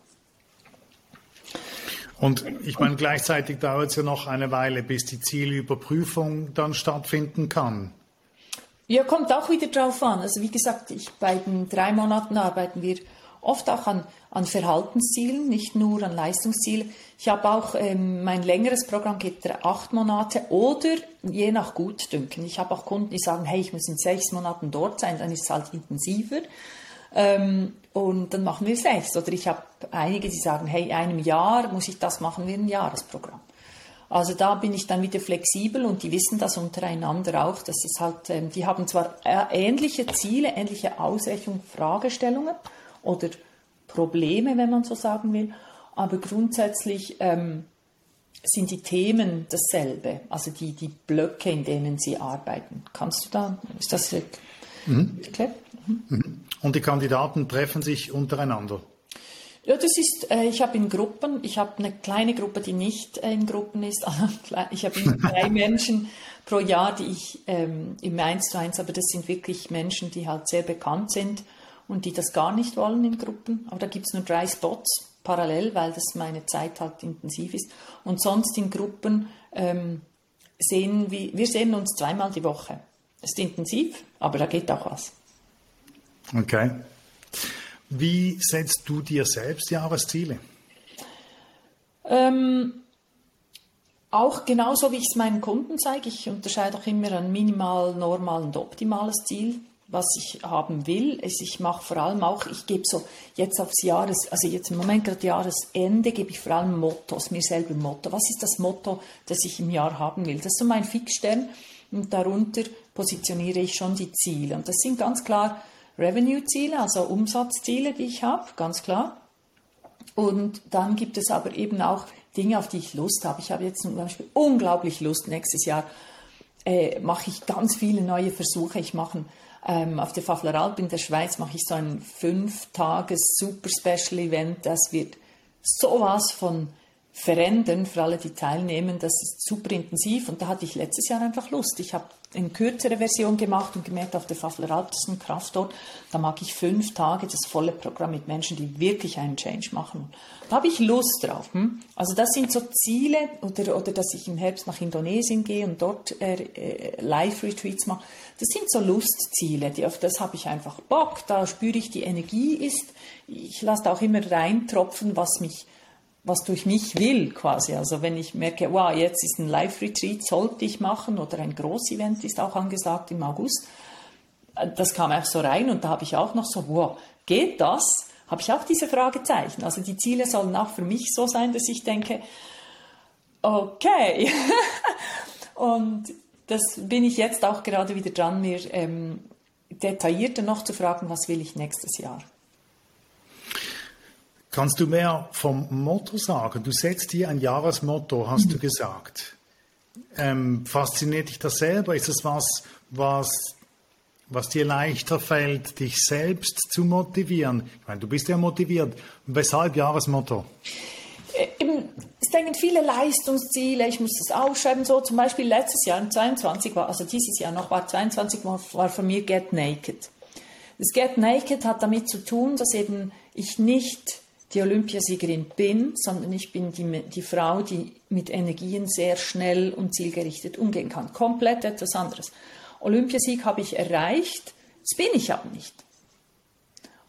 Und ich meine, gleichzeitig dauert es ja noch eine Weile, bis die Zielüberprüfung dann stattfinden kann. Ja, kommt auch wieder drauf an. Also wie gesagt, ich, bei den drei Monaten arbeiten wir oft auch an, an Verhaltenszielen, nicht nur an Leistungszielen. Ich habe auch, ähm, mein längeres Programm geht acht Monate oder je nach Gutdünken. Ich habe auch Kunden, die sagen, hey, ich muss in sechs Monaten dort sein, dann ist es halt intensiver. Ähm, und dann machen wir sechs. Oder ich habe einige, die sagen, hey, in einem Jahr muss ich das machen wie ein Jahresprogramm. Also da bin ich dann wieder flexibel und die wissen das untereinander auch. Das ist halt, ähm, die haben zwar äh, ähnliche Ziele, ähnliche Ausrichtung, Fragestellungen oder Probleme, wenn man so sagen will, aber grundsätzlich ähm, sind die Themen dasselbe, also die, die Blöcke, in denen sie arbeiten. Kannst du da, ist das mhm. erklärt? Mhm. Und die Kandidaten treffen sich untereinander? Ja, das ist, äh, ich habe in Gruppen, ich habe eine kleine Gruppe, die nicht äh, in Gruppen ist. ich habe drei Menschen pro Jahr, die ich ähm, im 1 zu 1, aber das sind wirklich Menschen, die halt sehr bekannt sind und die das gar nicht wollen in Gruppen. Aber da gibt es nur drei Spots parallel, weil das meine Zeit halt intensiv ist. Und sonst in Gruppen ähm, sehen wir, wir sehen uns zweimal die Woche. Das ist intensiv, aber da geht auch was. Okay. Wie setzt du dir selbst Jahresziele? Ähm, auch genauso wie ich es meinen Kunden zeige. Ich unterscheide auch immer ein minimal, normal und optimales Ziel, was ich haben will. Ich mache vor allem auch, ich gebe so jetzt aufs Jahres, also jetzt im Moment gerade Jahresende, gebe ich vor allem Mottos, mir selber Motto. Was ist das Motto, das ich im Jahr haben will? Das ist so mein Fixstern und darunter positioniere ich schon die Ziele. Und das sind ganz klar Revenue-Ziele, also Umsatzziele, die ich habe, ganz klar. Und dann gibt es aber eben auch Dinge, auf die ich Lust habe. Ich habe jetzt zum Beispiel unglaublich Lust. Nächstes Jahr äh, mache ich ganz viele neue Versuche. Ich mache ähm, auf der Fafleralp in der Schweiz mache ich so ein fünf Tages Super Special Event. Das wird sowas von verändern für alle, die teilnehmen. Das ist super intensiv und da hatte ich letztes Jahr einfach Lust. Ich habe eine kürzere Version gemacht und gemerkt, auf der Fafleralp, das ist ein Kraftort, da mag ich fünf Tage das volle Programm mit Menschen, die wirklich einen Change machen. Da habe ich Lust drauf. Hm? Also das sind so Ziele oder, oder dass ich im Herbst nach Indonesien gehe und dort äh, äh, Live-Retreats mache. Das sind so Lustziele, die, auf das habe ich einfach Bock, da spüre ich die Energie ist. Ich lasse da auch immer reintropfen, was mich was durch mich will quasi. Also wenn ich merke, wow, jetzt ist ein Live-Retreat, sollte ich machen oder ein Groß-Event ist auch angesagt im August. Äh, das kam auch so rein und da habe ich auch noch so, wow, geht das? Habe ich auch diese Fragezeichen. Also die Ziele sollen auch für mich so sein, dass ich denke, okay. und das bin ich jetzt auch gerade wieder dran, mir ähm, detaillierter noch zu fragen, was will ich nächstes Jahr. Kannst du mehr vom Motto sagen? Du setzt dir ein Jahresmotto, hast mhm. du gesagt. Ähm, fasziniert dich das selber? Ist es was, was was dir leichter fällt, dich selbst zu motivieren? Ich meine, du bist ja motiviert. Weshalb Jahresmotto? Äh, es denken viele Leistungsziele, ich muss das aufschreiben, so zum Beispiel letztes Jahr, 22 war, also dieses Jahr noch war 22 war, war von mir Get Naked. Das Get Naked hat damit zu tun, dass eben ich nicht die Olympiasiegerin bin, sondern ich bin die, die Frau, die mit Energien sehr schnell und zielgerichtet umgehen kann. Komplett etwas anderes. Olympiasieg habe ich erreicht, das bin ich aber nicht.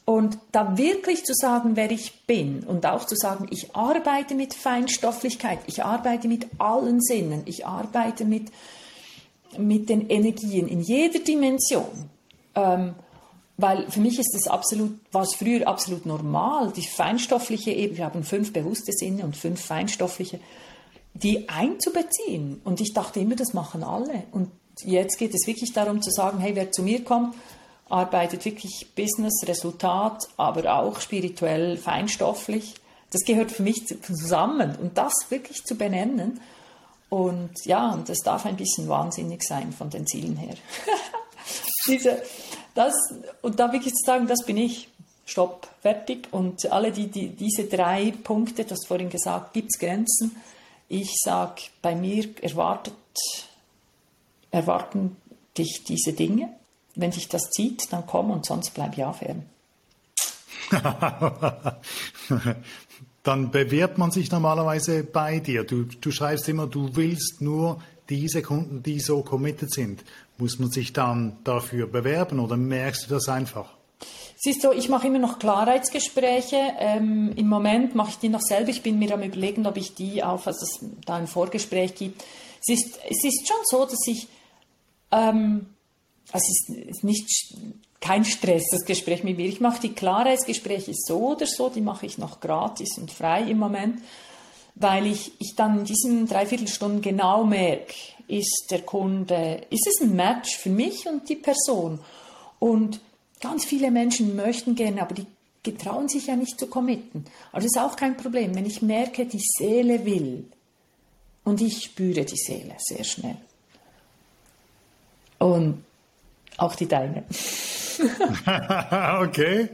Und da wirklich zu sagen, wer ich bin und auch zu sagen, ich arbeite mit Feinstofflichkeit, ich arbeite mit allen Sinnen, ich arbeite mit, mit den Energien in jeder Dimension. Ähm, weil für mich ist das absolut, war es früher absolut normal, die feinstoffliche Ebene, wir haben fünf bewusste Sinne und fünf feinstoffliche, die einzubeziehen. Und ich dachte immer, das machen alle. Und jetzt geht es wirklich darum zu sagen, hey, wer zu mir kommt, arbeitet wirklich Business, Resultat, aber auch spirituell, feinstofflich. Das gehört für mich zusammen. Und das wirklich zu benennen. Und ja, und das darf ein bisschen wahnsinnig sein von den Zielen her. Diese, das, und da wirklich zu sagen, das bin ich. Stopp, fertig. Und alle die, die diese drei Punkte, du hast vorhin gesagt, gibt es Grenzen. Ich sage, bei mir erwartet, erwarten dich diese Dinge. Wenn dich das zieht, dann komm und sonst bleib ja fern. dann bewirbt man sich normalerweise bei dir. Du, du schreibst immer, du willst nur diese Kunden, die so committed sind. Muss man sich dann dafür bewerben oder merkst du das einfach? Siehst du, ich mache immer noch Klarheitsgespräche. Ähm, Im Moment mache ich die noch selber. Ich bin mir am überlegen, ob ich die auf, also es da ein Vorgespräch gibt. Es ist, es ist schon so, dass ich, ähm, also es ist nicht kein Stress, das Gespräch mit mir. Ich mache die Klarheitsgespräche so oder so, die mache ich noch gratis und frei im Moment weil ich, ich dann in diesen Dreiviertelstunden genau merke, ist der Kunde, ist es ein Match für mich und die Person? Und ganz viele Menschen möchten gerne, aber die getrauen sich ja nicht zu committen. Also ist auch kein Problem, wenn ich merke, die Seele will und ich spüre die Seele sehr schnell. Und auch die deine. okay.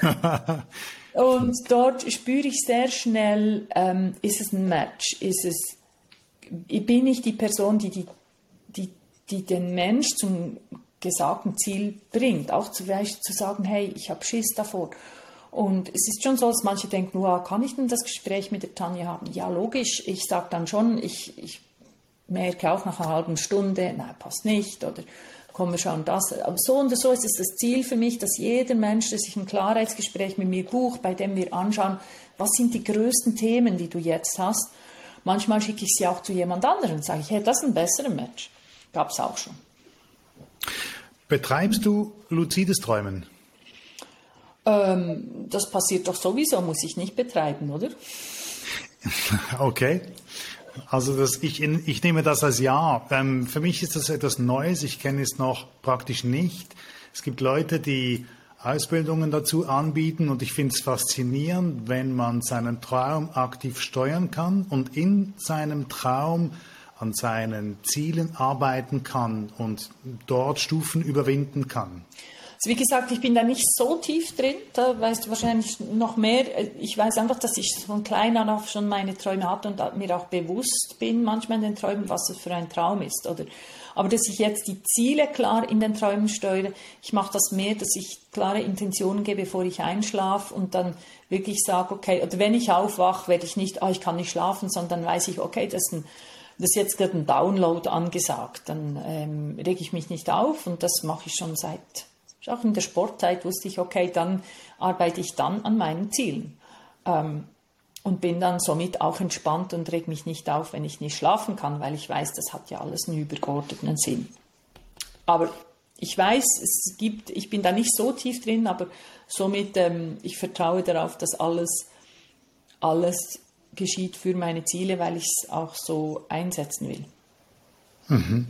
Und dort spüre ich sehr schnell, ähm, ist es ein Match, ist es, bin ich die Person, die, die, die, die den Mensch zum gesagten Ziel bringt. Auch zu, zu sagen, hey, ich habe Schiss davor. Und es ist schon so, dass manche denken, wow, kann ich denn das Gespräch mit der Tanja haben? Ja, logisch. Ich sage dann schon, ich, ich merke auch nach einer halben Stunde, nein, passt nicht. Oder komm, wir schauen das. Aber so und so ist es das Ziel für mich, dass jeder Mensch, der sich ein Klarheitsgespräch mit mir bucht, bei dem wir anschauen, was sind die größten Themen, die du jetzt hast. Manchmal schicke ich sie auch zu jemand anderem und sage ich, hey, das ist ein besserer Match. Gab es auch schon. Betreibst du luzides Träumen? Ähm, das passiert doch sowieso, muss ich nicht betreiben, oder? Okay. Also das, ich, ich nehme das als Ja. Ähm, für mich ist das etwas Neues. Ich kenne es noch praktisch nicht. Es gibt Leute, die Ausbildungen dazu anbieten und ich finde es faszinierend, wenn man seinen Traum aktiv steuern kann und in seinem Traum an seinen Zielen arbeiten kann und dort Stufen überwinden kann. Also wie gesagt, ich bin da nicht so tief drin, da weißt du wahrscheinlich noch mehr. Ich weiß einfach, dass ich von klein an auf schon meine Träume hatte und mir auch bewusst bin, manchmal in den Träumen, was es für ein Traum ist. Oder, aber dass ich jetzt die Ziele klar in den Träumen steuere, ich mache das mehr, dass ich klare Intentionen gebe, bevor ich einschlafe und dann wirklich sage, okay, oder wenn ich aufwache, werde ich nicht, ah, ich kann nicht schlafen, sondern weiß ich, okay, das ist ein das ist jetzt gerade ein Download angesagt, dann ähm, rege ich mich nicht auf und das mache ich schon seit auch in der Sportzeit wusste ich, okay, dann arbeite ich dann an meinen Zielen. Ähm, und bin dann somit auch entspannt und reg mich nicht auf, wenn ich nicht schlafen kann, weil ich weiß, das hat ja alles einen übergeordneten Sinn. Aber ich weiß, es gibt, ich bin da nicht so tief drin, aber somit, ähm, ich vertraue darauf, dass alles, alles geschieht für meine Ziele, weil ich es auch so einsetzen will. Mhm.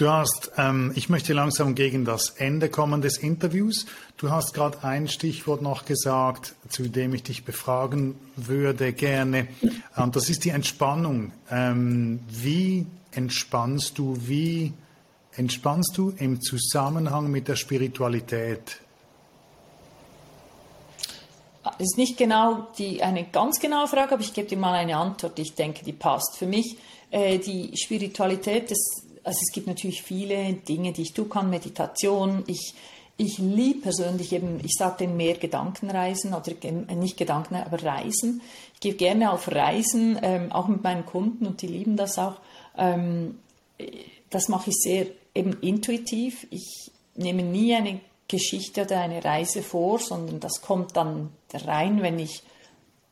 Du hast, ähm, ich möchte langsam gegen das Ende kommen des Interviews. Du hast gerade ein Stichwort noch gesagt, zu dem ich dich befragen würde gerne. Ähm, das ist die Entspannung. Ähm, wie entspannst du? Wie entspannst du im Zusammenhang mit der Spiritualität? Das ist nicht genau die, eine ganz genaue Frage, aber ich gebe dir mal eine Antwort, die ich denke, die passt. Für mich, äh, die Spiritualität, das, also es gibt natürlich viele Dinge, die ich tun kann, Meditation. Ich, ich liebe persönlich eben, ich sage den mehr Gedankenreisen oder äh, nicht Gedanken, aber Reisen. Ich gehe gerne auf Reisen, ähm, auch mit meinen Kunden und die lieben das auch. Ähm, das mache ich sehr eben intuitiv. Ich nehme nie eine Geschichte oder eine Reise vor, sondern das kommt dann rein, wenn ich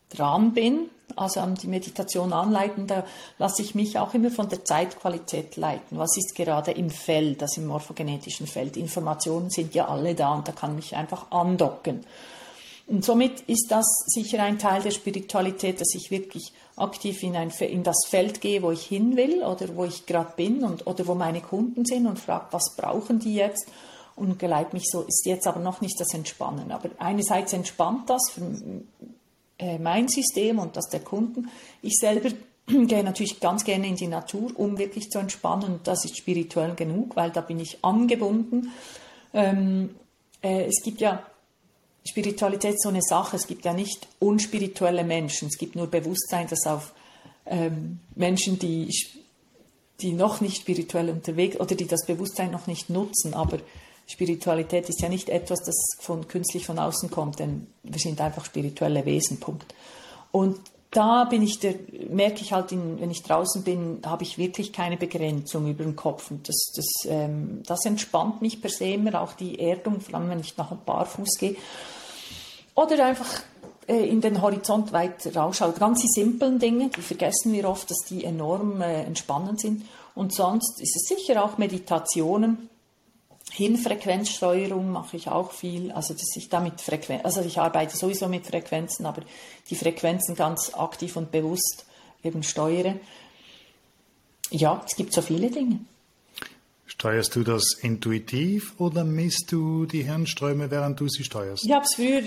dran bin, also an die Meditation anleiten, da lasse ich mich auch immer von der Zeitqualität leiten. Was ist gerade im Feld, also im morphogenetischen Feld? Informationen sind ja alle da und da kann ich einfach andocken. Und somit ist das sicher ein Teil der Spiritualität, dass ich wirklich aktiv in, ein, in das Feld gehe, wo ich hin will oder wo ich gerade bin und, oder wo meine Kunden sind und frage, was brauchen die jetzt? Und geleite mich so, ist jetzt aber noch nicht das Entspannen. Aber einerseits entspannt das mein System und das der Kunden. Ich selber gehe natürlich ganz gerne in die Natur, um wirklich zu entspannen. Das ist spirituell genug, weil da bin ich angebunden. Ähm, äh, es gibt ja Spiritualität so eine Sache. Es gibt ja nicht unspirituelle Menschen. Es gibt nur Bewusstsein, das auf ähm, Menschen, die, die noch nicht spirituell unterwegs oder die das Bewusstsein noch nicht nutzen. Aber Spiritualität ist ja nicht etwas, das von künstlich von außen kommt, denn wir sind einfach spirituelle Wesen. Punkt. Und da bin ich der, merke ich halt, in, wenn ich draußen bin, habe ich wirklich keine Begrenzung über den Kopf. Und das, das, ähm, das entspannt mich per se immer, auch die Erdung, vor allem wenn ich nach ein Barfuß gehe. Oder einfach äh, in den Horizont weit rausschaut. Ganz die simplen Dinge, die vergessen wir oft, dass die enorm äh, entspannend sind. Und sonst ist es sicher auch Meditationen. Hirnfrequenzsteuerung mache ich auch viel, also dass ich damit Frequenz, also ich arbeite sowieso mit Frequenzen, aber die Frequenzen ganz aktiv und bewusst eben steuere. Ja, es gibt so viele Dinge. Steuerst du das intuitiv oder misst du die Hirnströme, während du sie steuerst? Ich habe es früher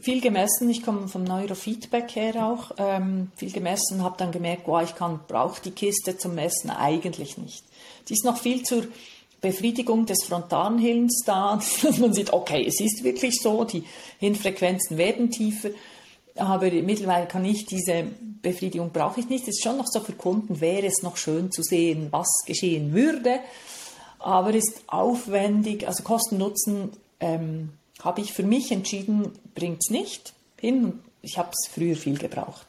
viel gemessen. Ich komme vom Neurofeedback her auch. Ähm, viel gemessen, habe dann gemerkt, wow, ich kann brauche die Kiste zum Messen eigentlich nicht. Die ist noch viel zur Befriedigung des frontalen Hirns da, dass man sieht, okay, es ist wirklich so, die Hirnfrequenzen werden tiefer. Aber mittlerweile kann ich diese Befriedigung brauche ich nicht. Es ist schon noch so für Kunden, wäre es noch schön zu sehen, was geschehen würde aber ist aufwendig, also Kosten-Nutzen ähm, habe ich für mich entschieden, bringt es nicht hin. Ich habe es früher viel gebraucht.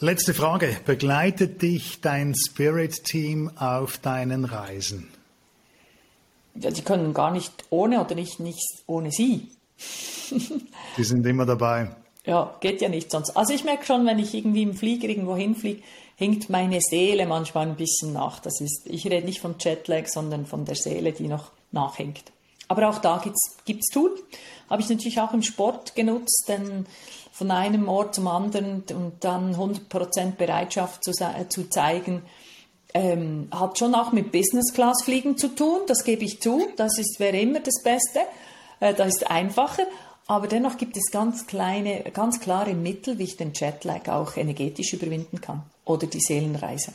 Letzte Frage. Begleitet dich dein Spirit-Team auf deinen Reisen? Ja, die können gar nicht ohne oder nicht, nicht ohne sie. die sind immer dabei. Ja, geht ja nicht sonst. Also ich merke schon, wenn ich irgendwie im Flieger irgendwo hinfliege, hinkt meine Seele manchmal ein bisschen nach. Das ist, ich rede nicht vom Jetlag, sondern von der Seele, die noch nachhängt. Aber auch da gibt es Tool. Habe ich natürlich auch im Sport genutzt, denn von einem Ort zum anderen und dann 100% Bereitschaft zu, zu zeigen, ähm, hat schon auch mit Business Class Fliegen zu tun, das gebe ich zu. Das ist, wäre immer das Beste. Äh, das ist einfacher. Aber dennoch gibt es ganz kleine, ganz klare Mittel, wie ich den Jetlag auch energetisch überwinden kann oder die Seelenreise.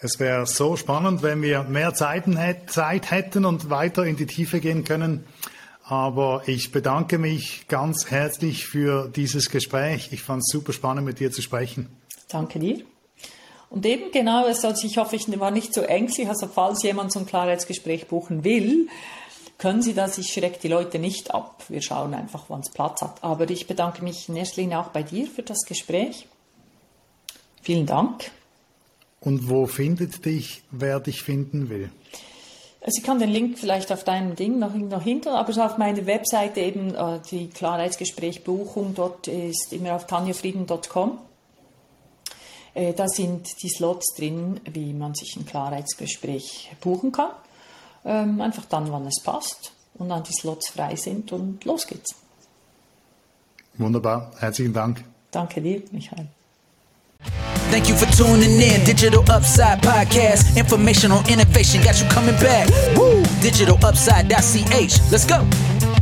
Es wäre so spannend, wenn wir mehr Zeit hätten und weiter in die Tiefe gehen können. Aber ich bedanke mich ganz herzlich für dieses Gespräch. Ich fand es super spannend, mit dir zu sprechen. Danke dir. Und eben genau, also ich hoffe, ich war nicht so ängstlich. Also falls jemand so ein Klarheitsgespräch buchen will, können Sie das? Ich schrecke die Leute nicht ab. Wir schauen einfach, wann es Platz hat. Aber ich bedanke mich in erster Linie auch bei dir für das Gespräch. Vielen Dank. Und wo findet dich, wer dich finden will? Also ich kann den Link vielleicht auf deinem Ding noch, noch hinter, aber auf meiner Webseite eben äh, die Klarheitsgespräch Buchung, dort ist immer auf tanjafrieden.com. Äh, da sind die Slots drin, wie man sich ein Klarheitsgespräch buchen kann. Ähm, einfach dann, wann es passt und dann die Slots frei sind und los geht's. Wunderbar, herzlichen Dank. Danke dir, Michael. Thank you for tuning in. Digital Upside Podcast. Information on innovation got you coming back. Woo! DigitalUpside.ch. Let's go.